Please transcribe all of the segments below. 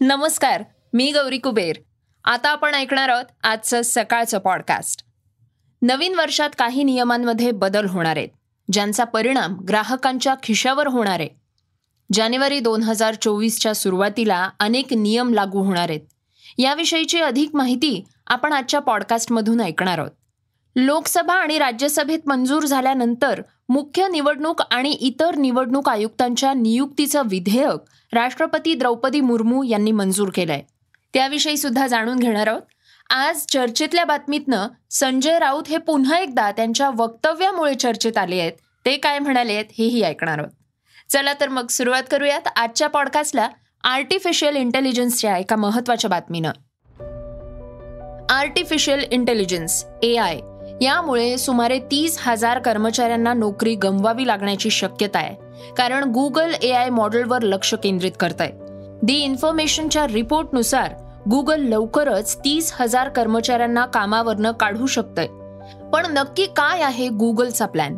नमस्कार मी गौरी कुबेर. आता आपण ऐकणार आहोत आजचं सकाळचं पॉडकास्ट नवीन वर्षात काही नियमांमध्ये बदल होणार आहेत ज्यांचा परिणाम ग्राहकांच्या खिशावर होणार आहे. जानेवारी दोन हजार चोवीसच्या सुरुवातीला अनेक नियम लागू होणार आहेत. याविषयीची अधिक माहिती आपण आजच्या पॉडकास्टमधून ऐकणार आहोत. लोकसभा आणि राज्यसभेत मंजूर झाल्यानंतर मुख्य निवडणूक आणि इतर निवडणूक आयुक्तांच्या नियुक्तीचं विधेयक राष्ट्रपती द्रौपदी मुर्मू यांनी मंजूर केलंय. त्याविषयी सुद्धा जाणून घेणार आहोत. आज चर्चेतल्या बातमीतनं संजय राऊत हे पुन्हा एकदा त्यांच्या वक्तव्यामुळे चर्चेत आले आहेत. ते काय म्हणाले आहेत हेही ऐकणार आहोत. चला तर मग सुरुवात करूयात आजच्या पॉडकास्टला आर्टिफिशियल इंटेलिजन्सच्या एका महत्त्वाच्या बातमीनं. आर्टिफिशियल इंटेलिजन्स ए आय यामुळे सुमारे तीस हजार कर्मचाऱ्यांना नोकरी गमवावी लागण्याची शक्यता आहे. कारण गुगल ए आय मॉडेलवर लक्ष केंद्रित करत आहे दी इन्फॉर्मेशनच्या रिपोर्टनुसार गुगल लवकरच तीस हजार कर्मचाऱ्यांना कामावरनं काढू शकतंय. पण नक्की काय आहे गुगलचा प्लॅन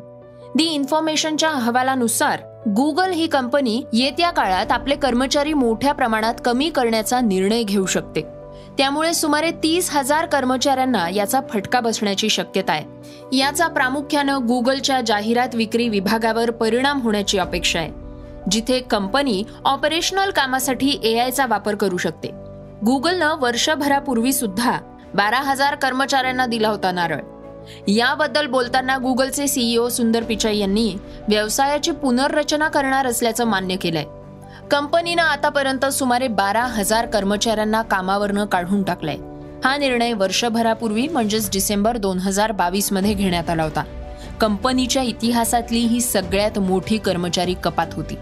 दी इन्फॉर्मेशनच्या अहवालानुसार गुगल ही कंपनी येत्या काळात आपले कर्मचारी मोठ्या प्रमाणात कमी करण्याचा निर्णय घेऊ शकते. त्यामुळे सुमारे तीस हजार कर्मचाऱ्यांना याचा फटका बसण्याची शक्यता आहे. याचा प्रामुख्यानं गुगलच्या जाहिरात विक्री विभागावर परिणाम होण्याची अपेक्षा आहे जिथे कंपनी ऑपरेशनल कामासाठी एआयचा वापर करू शकते. गुगलनं वर्षभरापूर्वी सुद्धा बारा हजार कर्मचाऱ्यांना दिला होता नारळ. याबद्दल बोलताना गुगलचे सीईओ सुंदर पिचाई यांनी व्यवसायाची पुनर्रचना करणार असल्याचं मान्य केलंय. कंपनीनं आतापर्यंत सुमारे बारा हजार कर्मचाऱ्यांना कामावरनं काढून टाकलंय. हा निर्णय वर्षभरापूर्वी म्हणजेच डिसेंबर दोन हजार बावीसमध्ये घेण्यात आला होता. कंपनीच्या इतिहासातली ही सगळ्यात मोठी कर्मचारी कपात होती.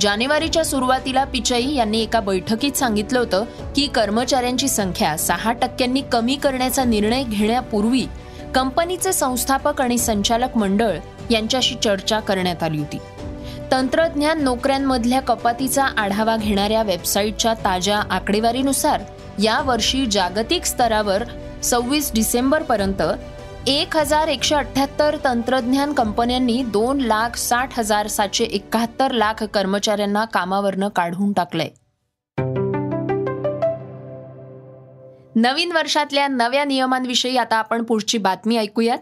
जानेवारीच्या सुरुवातीला पिचाई यांनी एका बैठकीत सांगितलं होतं की कर्मचाऱ्यांची संख्या सहा टक्क्यांनी कमी करण्याचा निर्णय घेण्यापूर्वी कंपनीचे संस्थापक आणि संचालक मंडळ यांच्याशी चर्चा करण्यात आली होती. तंत्रज्ञान नोकऱ्यांमधल्या कपातीचा आढावा घेणाऱ्या वेबसाईटच्या ताज्या आकडेवारीनुसार या वर्षी जागतिक स्तरावर सव्वीस डिसेंबरपर्यंत एक हजार एकशे अठ्याहत्तर तंत्रज्ञान कंपन्यांनी दोन लाख साठ हजार सातशे एकाहत्तर लाख कर्मचाऱ्यांना कामावरनं काढून टाकलंय. नवीन वर्षातल्या नव्या नियमांविषयी आता आपण पुढची बातमी ऐकूयात.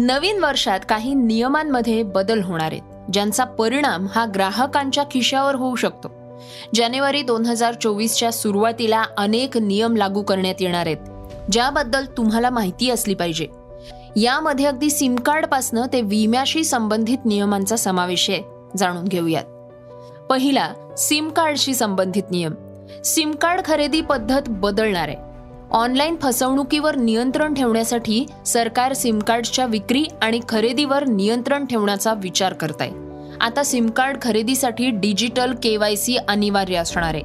नवीन वर्षात काही नियमांमध्ये बदल होणार आहेत ज्यांचा परिणाम हा ग्राहकांच्या खिशावर होऊ शकतो. जानेवारी दोन हजार चोवीसच्या सुरुवातीला अनेक नियम लागू करण्यात येणार आहेत ज्याबद्दल तुम्हाला माहिती असली पाहिजे. यामध्ये अगदी सिम कार्डपासनं ते विम्याशी संबंधित नियमांचा समावेश आहे जाणून घेऊयात. पहिला सिम कार्डशी संबंधित नियम. सिम कार्ड खरेदी पद्धत बदलणार आहे. ऑनलाईन फसवणुकीवर नियंत्रण ठेवण्यासाठी सरकार सिमकार्डच्या विक्री आणि खरेदीवर नियंत्रण ठेवण्याचा विचार करत आहे आता सिमकार्ड खरेदीसाठी डिजिटल के वाय सी अनिवार्य असणार आहे.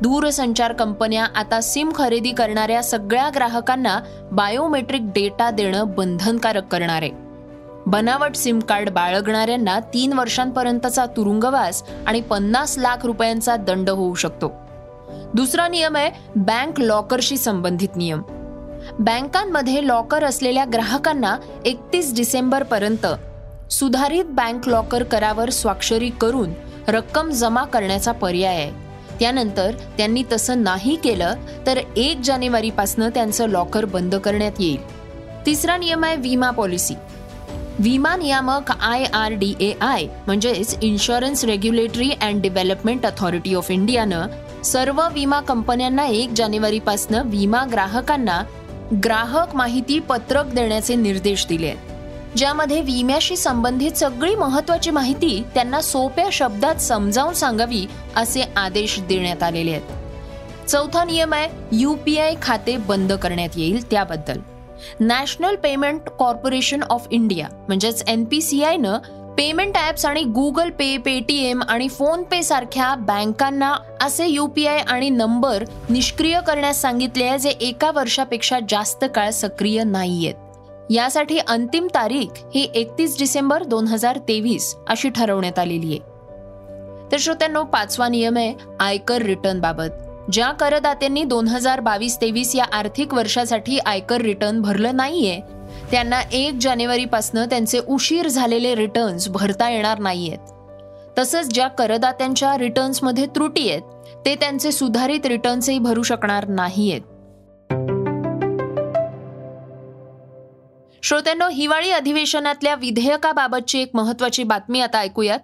दूरसंचार कंपन्या आता सिम खरेदी करणाऱ्या सगळ्या ग्राहकांना बायोमेट्रिक डेटा देणं बंधनकारक करणार आहे. बनावट सिम कार्ड बाळगणाऱ्यांना तीन वर्षांपर्यंतचा तुरुंगवास आणि पन्नास लाख रुपयांचा दंड होऊ शकतो. दुसरा नियम आहे बँक लॉकरशी संबंधित नियम. बँकांमध्ये लॉकर असलेल्या ग्राहकांना एकतीस डिसेंबर पर्यंत सुधारित बँक लॉकर करावर स्वाक्षरी करून रक्कम जमा करण्याचा पर्याय आहे. त्यानंतर त्यांनी तसं नाही केलं तर एक जानेवारीपासून त्यांचं लॉकर बंद करण्यात येईल. तिसरा नियम आहे विमा पॉलिसी. विमा नियामक I R D A I म्हणजेच insurance regulatory and development authority of इंडियानं सर्व विमा कंपन्यांना एक जानेवारीपासून विमा ग्राहकांना ग्राहक माहिती पत्रक देण्याचे निर्देश दिले आहेत. ज्यामध्ये विम्याशी संबंधित सगळी महत्वाची माहिती त्यांना सोप्या शब्दात समजावून सांगावी असे आदेश देण्यात आलेले आहेत. चौथा नियम आहे यूपीआय खाते बंद करण्यात येईल त्याबद्दल. National payment corporation of India म्हणजेच एनपीसीआयनं पेमेंट ॲप्स आणि गुगल पे पेटीएम आणि फोन पे सारख्या बँकांना असे युपीआय आणि नंबर निष्क्रिय करण्यास सांगितले आहे जे एका वर्षापेक्षा जास्त काळ सक्रिय नाहीयेत. यासाठी अंतिम तारीख ही एकतीस डिसेंबर दोन हजार तेवीस अशी ठरवण्यात आलेली आहे. तर श्रोत्यांनो पाचवा नियम आहे आयकर रिटर्न बाबत. ज्या करदात्यांनी दोन हजार बावीस तेवीस या आर्थिक वर्षासाठी आयकर रिटर्न भरलं नाहीये त्यांना एक जानेवारीपासून त्यांचे उशीर झालेले रिटर्न्स भरता येणार नाहीयेत. तसंच ज्या करदात्यांच्या रिटर्न्समध्ये त्रुटी आहेत ते त्यांचे सुधारित रिटर्न्सही भरू शकणार नाहीयेत. श्रोत्यांनो हिवाळी अधिवेशनातल्या विधेयकाबाबतची एक महत्वाची बातमी आता ऐकूयात.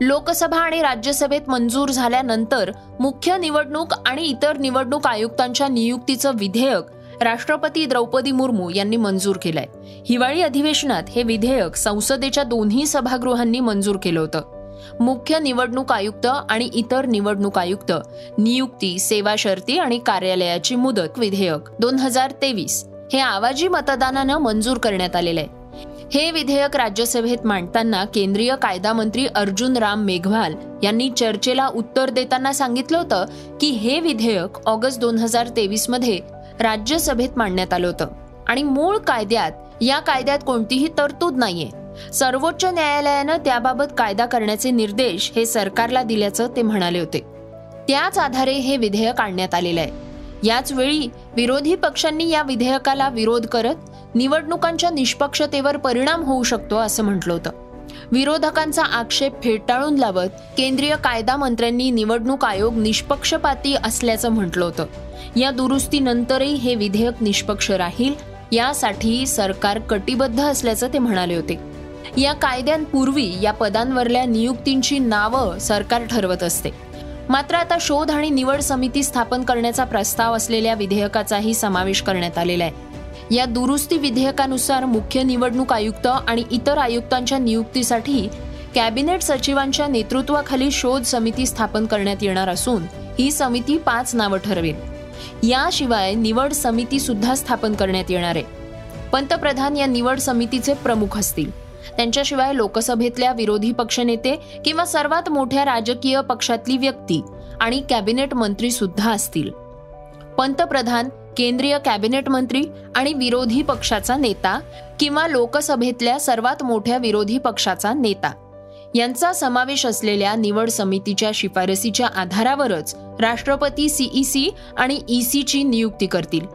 लोकसभा आणि राज्यसभेत मंजूर झाल्यानंतर मुख्य निवडणूक आणि इतर निवडणूक आयुक्तांच्या नियुक्तीचं विधेयक राष्ट्रपती द्रौपदी मुर्मू यांनी मंजूर केलंय. हिवाळी अधिवेशनात हे विधेयक संसदेच्या दोन्ही सभागृहांनी मंजूर केलं होतं. मुख्य निवडणूक आयुक्त आणि इतर निवडणूक आयुक्त नियुक्ती सेवा शर्ती आणि कार्यालयाची मुदत विधेयक दोन हजार तेवीस हे आवाजी मतदानानं मंजूर करण्यात आलेलं आहे. हे विधेयक राज्यसभेत मांडताना केंद्रीय कायदा मंत्री अर्जुन राम मेघवाल यांनी चर्चेला उत्तर देताना सांगितलं होतं की हे विधेयक ऑगस्ट दोन हजार तेवीसमध्ये राज्यसभेत मांडण्यात आलं होतं. आणि मूळ कायद्यात या कायद्यात कोणतीही तरतूद नाहीये. सर्वोच्च न्यायालयानं त्याबाबत कायदा करण्याचे निर्देश हे सरकारला दिल्याचं ते म्हणाले होते. त्याच आधारे हे विधेयक आणण्यात आलेलं आहे. याच वेळी विरोधी पक्षांनी या विधेयकाला विरोध करत निवडणुकांच्या निष्पक्षतेवर परिणाम होऊ शकतो असं म्हटलं होतं. विरोधकांचा आक्षेप फेटाळून लावत केंद्रीय कायदा मंत्र्यांनी निवडणूक आयोग निष्पक्षपाती असल्याचं म्हटलं होतं. या दुरुस्तीनंतरही हे विधेयक निष्पक्ष राहील यासाठी सरकार कटिबद्ध असल्याचं ते म्हणाले होते. या कायद्यांपूर्वी या पदांवरल्या नियुक्तींची नावं सरकार ठरवत असते. मात्र आता शोध आणि निवड समिती स्थापन करण्याचा प्रस्ताव असलेल्या विधेयकाचाही समावेश करण्यात आलेला आहे. या दुरुस्ती विधेयकानुसार मुख्य निवडणूक आयुक्त आणि इतर आयुक्तांच्या नियुक्तीसाठी कॅबिनेट सचिवांच्या नेतृत्वाखाली शोध समिती स्थापन करण्यात येणार असून ही समिती पाच नावं ठरवेल. याशिवाय निवड समिती सुद्धा स्थापन करण्यात येणार आहे. पंतप्रधान या निवड समितीचे प्रमुख असतील. त्यांच्याशिवाय लोकसभेतल्या विरोधी पक्षनेते किंवा सर्वात मोठ्या राजकीय पक्षातली व्यक्ती आणि कॅबिनेट मंत्री सुद्धा असतील. पंतप्रधान केंद्रीय कॅबिनेट मंत्री आणि विरोधी पक्षाचा नेता किंवा लोकसभेतल्या सर्वात मोठ्या विरोधी पक्षाचा नेता. यांचा समावेश असलेल्या निवड समितीच्या शिफारसीच्या आधारावरच राष्ट्रपती सीईसी आणि ईसीची नियुक्ती करतील.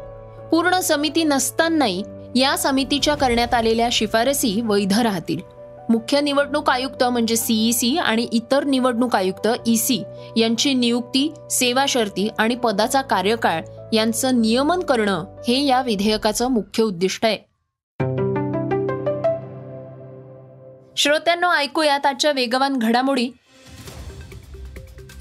पूर्ण समिती नसतानाही या समितीच्या करण्यात आलेल्या शिफारसी वैध राहतील. मुख्य निवडणूक आयुक्त म्हणजे सीईसी आणि इतर निवडणूक आयुक्त ईसी यांची नियुक्ती सेवा शर्ती आणि पदाचा कार्यकाळ यांचं नियमन करणं हे या विधेयकाचं मुख्य उद्दिष्ट आहे. श्रोत्यांना ऐकूयात आजच्या वेगवान घडामोडी.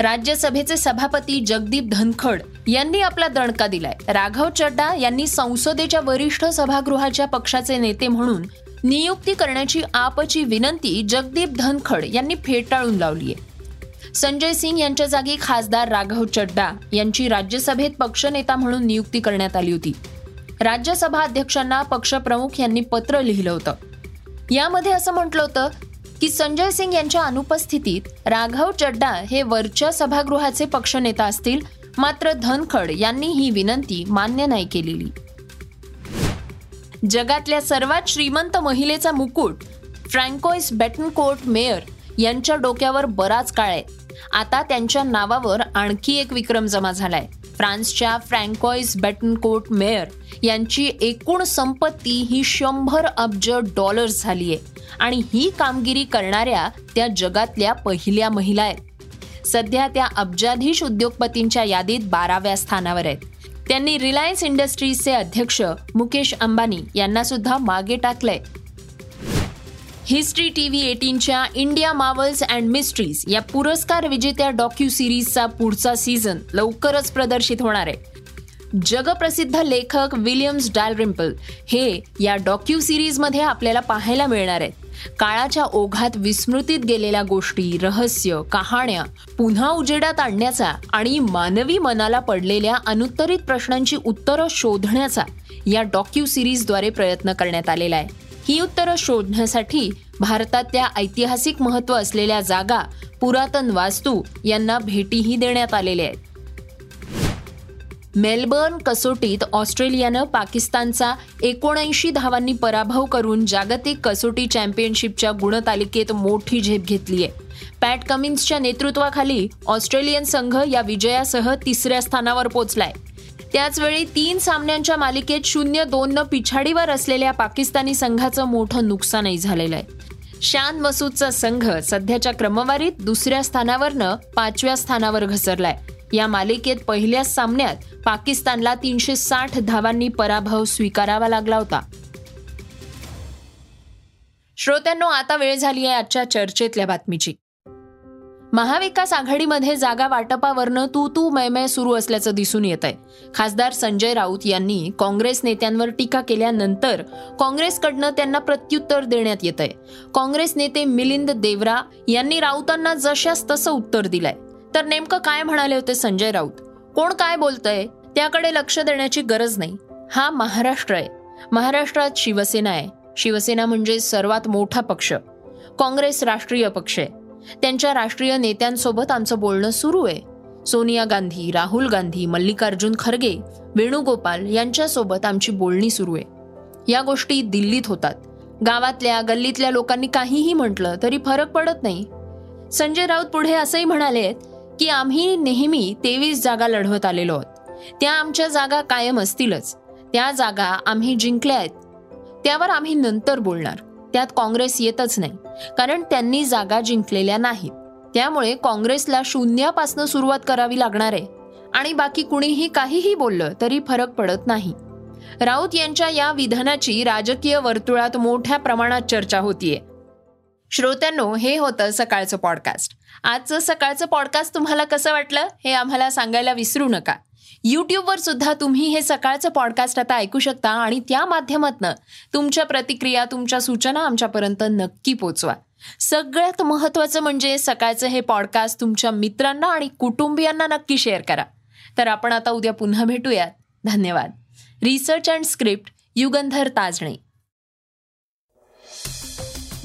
राज्यसभेचे सभापती जगदीप धनखड यांनी आपला दणका दिलाय. राघव चड्डा यांनी संसदेच्या वरिष्ठ सभागृहाच्या पक्षाचे नेते म्हणून नियुक्ती करण्याची आपची विनंती जगदीप धनखड यांनी फेटाळून लावली आहे संजय सिंग यांच्या जागी खासदार राघव चड्डा यांची राज्यसभेत पक्षनेता म्हणून नियुक्ती करण्यात आली होती. राज्यसभा अध्यक्षांना पक्षप्रमुख यांनी पत्र लिहिलं होतं. यामध्ये असं म्हटलं होतं की संजय सिंग यांच्या अनुपस्थितीत राघव चड्डा हे वरच्या सभागृहाचे पक्षनेता असतील मात्र धनखड यांनी ही विनंती मान्य नाही केलेली. जगातल्या सर्वात श्रीमंत महिलेचा मुकुट फ्रँकोइस बेटनकोट मेयर यांच्या डोक्यावर बराच काळ आहे. आता त्यांच्या नावावर आणखी एक विक्रम जमा झालाय. फ्रान्सच्या फ्रँकॉइस बेटनकोट मेयर यांची एकूण संपत्ती ही शंभर अब्ज डॉलर्स झालीय आणि ही कामगिरी करणाऱ्या त्या जगातल्या पहिल्या महिला आहेत. सध्या त्या अब्जाधीश उद्योगपतींच्या यादीत बाराव्या स्थानावर आहेत. त्यांनी रिलायन्स इंडस्ट्रीजचे अध्यक्ष मुकेश अंबानी यांना सुद्धा मागे टाकलंय. हिस्ट्री टी व्ही एटीनच्या इंडिया मावल्स अँड मिस्ट्रीज या पुरस्कार विजेत्या डॉक्यू सिरीजचा पुढचा सीझन लवकरच प्रदर्शित होणार आहे. जगप्रसिद्ध लेखक विलियम्स डालरिम्पल हे या डॉक्यू सिरीजमध्ये आपल्याला पाहायला मिळणार आहेत. काळाच्या ओघात विस्मृतीत गेलेल्या गोष्टी रहस्य कहाण्या पुन्हा उजेडात आणण्याचा आणि मानवी मनाला पडलेल्या अनुत्तरित प्रश्नांची उत्तरं शोधण्याचा या डॉक्यू सिरीजद्वारे प्रयत्न करण्यात आलेला आहे. ही उत्तरं शोधण्यासाठी भारतातल्या ऐतिहासिक महत्त्व असलेल्या जागा पुरातन वास्तू यांना भेटीही देण्यात आलेल्या आहेत. मेलबर्न कसोटीत ऑस्ट्रेलियानं पाकिस्तानचा एकोणऐंशी धावांनी पराभव करून जागतिक कसोटी चॅम्पियनशिपच्या गुणतालिकेत मोठी झेप घेतली आहे. पॅट कमिन्सच्या नेतृत्वाखाली ऑस्ट्रेलियन संघ या विजयासह तिसऱ्या स्थानावर पोचलाय. त्याचवेळी तीन सामन्यांच्या मालिकेत शून्य दोन न पिछाडीवर असलेल्या पाकिस्तानी संघाचं मोठं नुकसानही झालेलं आहे. शान मसूदचा संघ सध्याच्या क्रमवारीत दुसऱ्या स्थानावरनं पाचव्या स्थानावर घसरलाय. या मालिकेत पहिल्याच सामन्यात पाकिस्तानला तीनशे साठ धावांनी पराभव स्वीकारावा लागला होता. श्रोत्यांनो आता वेळ झाली आहे आजच्या चर्चेतल्या बातमीची. महाविकास आघाडीमध्ये जागा वाटपावरनं तू तू मैमय सुरू असल्याचं दिसून येत आहे खासदार संजय राऊत यांनी काँग्रेस नेत्यांवर टीका केल्यानंतर काँग्रेसकडनं त्यांना प्रत्युत्तर देण्यात येत आहे काँग्रेस नेते मिलिंद देवरा यांनी राऊतांना जशास तसं उत्तर दिलंय. तर नेमकं काय म्हणाले होते संजय राऊत? कोण काय बोलतंय? त्याकडे लक्ष देण्याची गरज नाही. हा महाराष्ट्र आहे. महाराष्ट्रात शिवसेना आहे. शिवसेना म्हणजे सर्वात मोठा पक्ष. काँग्रेस राष्ट्रीय पक्ष आहे. त्यांच्या राष्ट्रीय नेत्यांसोबत आमचं बोलणं सुरू आहे. सोनिया गांधी राहुल गांधी मल्लिकार्जुन खरगे वेणुगोपाल यांच्यासोबत आमची बोलणी सुरू आहे. या गोष्टी दिल्लीत होतात. गावातल्या गल्लीतल्या लोकांनी काहीही म्हटलं तरी फरक पडत नाही. संजय राऊत पुढे असंही म्हणाले की आम्ही नेहमी तेवीस जागा लढवत आलेलो आहोत. त्या आमच्या जागा कायम असतीलच. त्या जागा आम्ही जिंकल्या आहेत. त्यावर आम्ही नंतर बोलणार. त्यात काँग्रेस येतच नाही. कारण त्यांनी जागा जिंकलेल्या नाहीत. त्यामुळे काँग्रेसला शून्यापासून सुरुवात करावी लागणार आहे. आणि बाकी कुणीही काहीही बोललं तरी फरक पडत नाही. राऊत यांच्या या विधानाची राजकीय वर्तुळात मोठ्या प्रमाणात चर्चा होतीये. श्रोत्यांनो हे होतं सकाळचं पॉडकास्ट आजचं सकाळचं पॉडकास्ट तुम्हाला कसं वाटलं हे आम्हाला सांगायला विसरू नका. यूट्यूबवर सुद्धा तुम्ही हे सकाळचं पॉडकास्ट आता ऐकू शकता आणि त्या माध्यमातनं तुमच्या प्रतिक्रिया तुमच्या सूचना आमच्यापर्यंत नक्की पोचवा. सगळ्यात महत्त्वाचं म्हणजे सकाळचं हे पॉडकास्ट तुमच्या मित्रांना आणि कुटुंबियांना नक्की शेअर करा. तर आपण आता उद्या पुन्हा भेटूयात. धन्यवाद. Research and script Yugandhar Tajane.